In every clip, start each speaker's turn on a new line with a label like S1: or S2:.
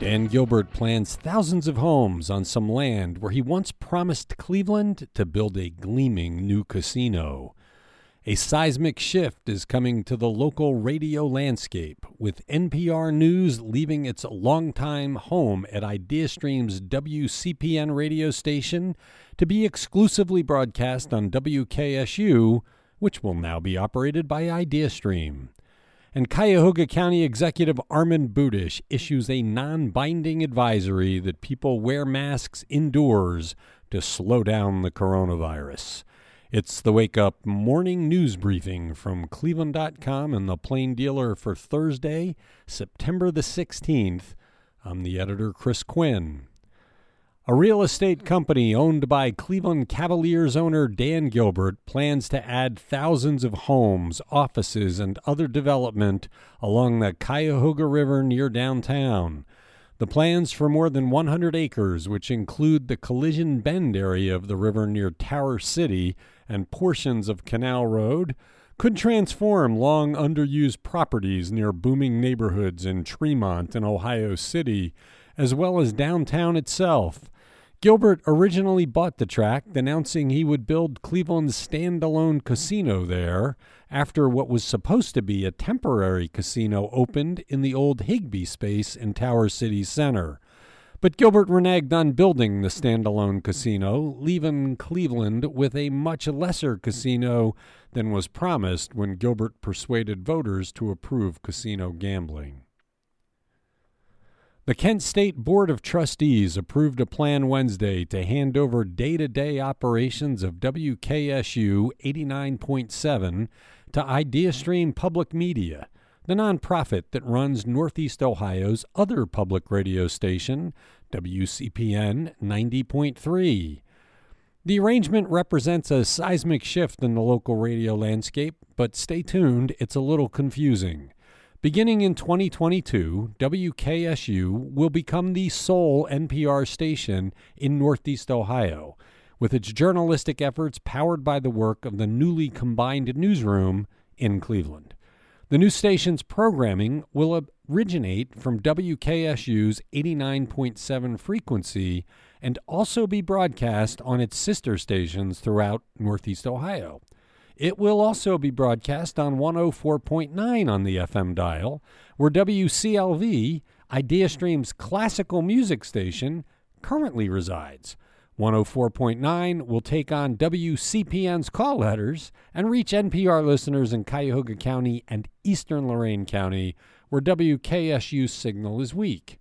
S1: Dan Gilbert plans thousands of homes on some land where he once promised Cleveland to build a gleaming new casino. A seismic shift is coming to the local radio landscape, with NPR News leaving its longtime home at IdeaStream's WCPN radio station to be exclusively broadcast on WKSU, which will now be operated by IdeaStream. And Cuyahoga County Executive Armond Budish issues a non binding advisory that people wear masks indoors to slow down the coronavirus. It's the Wake Up Morning News Briefing from Cleveland.com and the Plain Dealer for Thursday, September the 16th. I'm the editor, Chris Quinn. A real estate company owned by Cleveland Cavaliers owner Dan Gilbert plans to add thousands of homes, offices, and other development along the Cuyahoga River near downtown. The plans for more than 100 acres, which include the Collision Bend area of the river near Tower City and portions of Canal Road, could transform long underused properties near booming neighborhoods in Tremont and Ohio City, as well as downtown itself. Gilbert originally bought the tract, announcing he would build Cleveland's standalone casino there after what was supposed to be a temporary casino opened in the old Higbee space in Tower City Center. But Gilbert reneged on building the standalone casino, leaving Cleveland with a much lesser casino than was promised when Gilbert persuaded voters to approve casino gambling. The Kent State Board of Trustees approved a plan Wednesday to hand over day to day operations of WKSU 89.7 to IdeaStream Public Media, the nonprofit that runs Northeast Ohio's other public radio station, WCPN 90.3. The arrangement represents a seismic shift in the local radio landscape, but stay tuned, it's a little confusing. Beginning in 2022, WKSU will become the sole NPR station in Northeast Ohio, with its journalistic efforts powered by the work of the newly combined newsroom in Cleveland. The new station's programming will originate from WKSU's 89.7 frequency and also be broadcast on its sister stations throughout Northeast Ohio. It will also be broadcast on 104.9 on the FM dial, where WCLV, IdeaStream's classical music station, currently resides. 104.9 will take on WCPN's call letters and reach NPR listeners in Cuyahoga County and eastern Lorain County, where WKSU's signal is weak.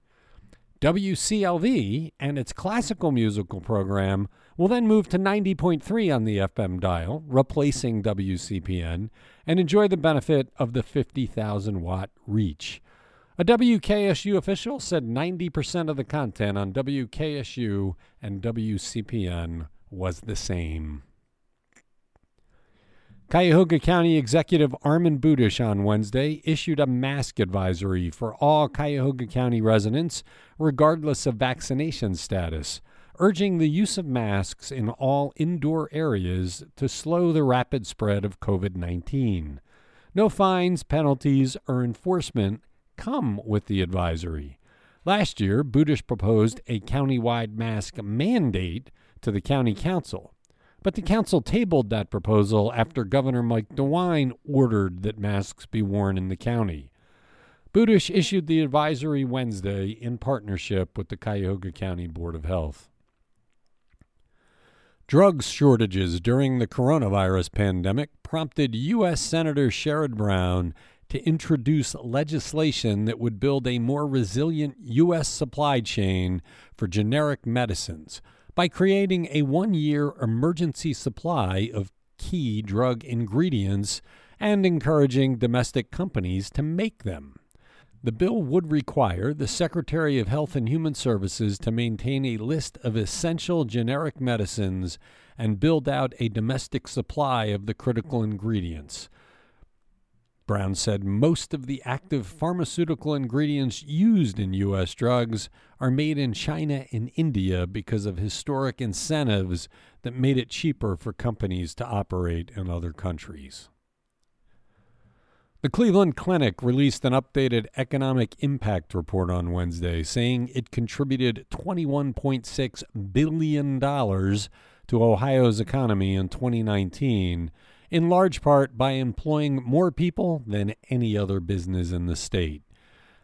S1: WCLV and its classical musical program will then move to 90.3 on the FM dial, replacing WCPN, and enjoy the benefit of the 50,000 watt reach. A WKSU official said 90% of the content on WKSU and WCPN was the same. Cuyahoga County Executive Armond Budish on Wednesday issued a mask advisory for all Cuyahoga County residents, regardless of vaccination status, urging the use of masks in all indoor areas to slow the rapid spread of COVID 19. No fines, penalties, or enforcement come with the advisory. Last year, Budish proposed a countywide mask mandate to the county council. But the council tabled that proposal after Governor Mike DeWine ordered that masks be worn in the county. Budish issued the advisory Wednesday in partnership with the Cuyahoga County Board of Health. Drug shortages during the coronavirus pandemic prompted U.S. Senator Sherrod Brown to introduce legislation that would build a more resilient U.S. supply chain for generic medicines by creating a one year emergency supply of key drug ingredients and encouraging domestic companies to make them. The bill would require the Secretary of Health and Human Services to maintain a list of essential generic medicines and build out a domestic supply of the critical ingredients. Brown said most of the active pharmaceutical ingredients used in U.S. drugs are made in China and India because of historic incentives that made it cheaper for companies to operate in other countries. The Cleveland Clinic released an updated economic impact report on Wednesday, saying it contributed $21.6 billion to Ohio's economy in 2019 in large part by employing more people than any other business in the state.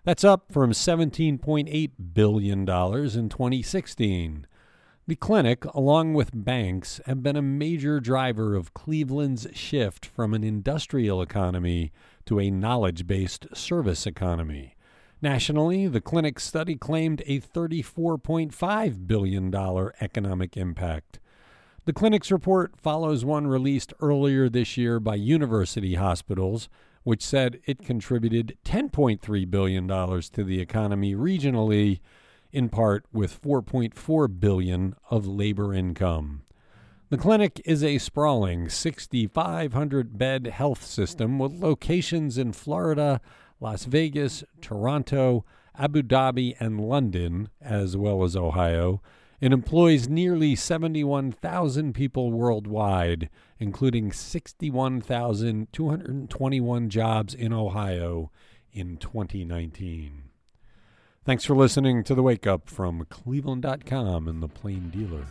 S1: That's up from $17.8 billion in 2016. The clinic, along with banks, have been a major driver of Cleveland's shift from an industrial economy to a knowledge based service economy. Nationally, the clinic study claimed a $34.5 billion economic impact. The clinic's report follows one released earlier this year by University Hospitals, which said it contributed $10.3 billion to the economy regionally, in part with 4.4 billion of labor income. The clinic is a sprawling 6,500 bed health system with locations in Florida, Las Vegas, Toronto, Abu Dhabi, and London, as well as Ohio it employs nearly 71,000 people worldwide, including 61,221 jobs in Ohio in 2019. Thanks for listening to the Wake Up from Cleveland.com and the Plain Dealer.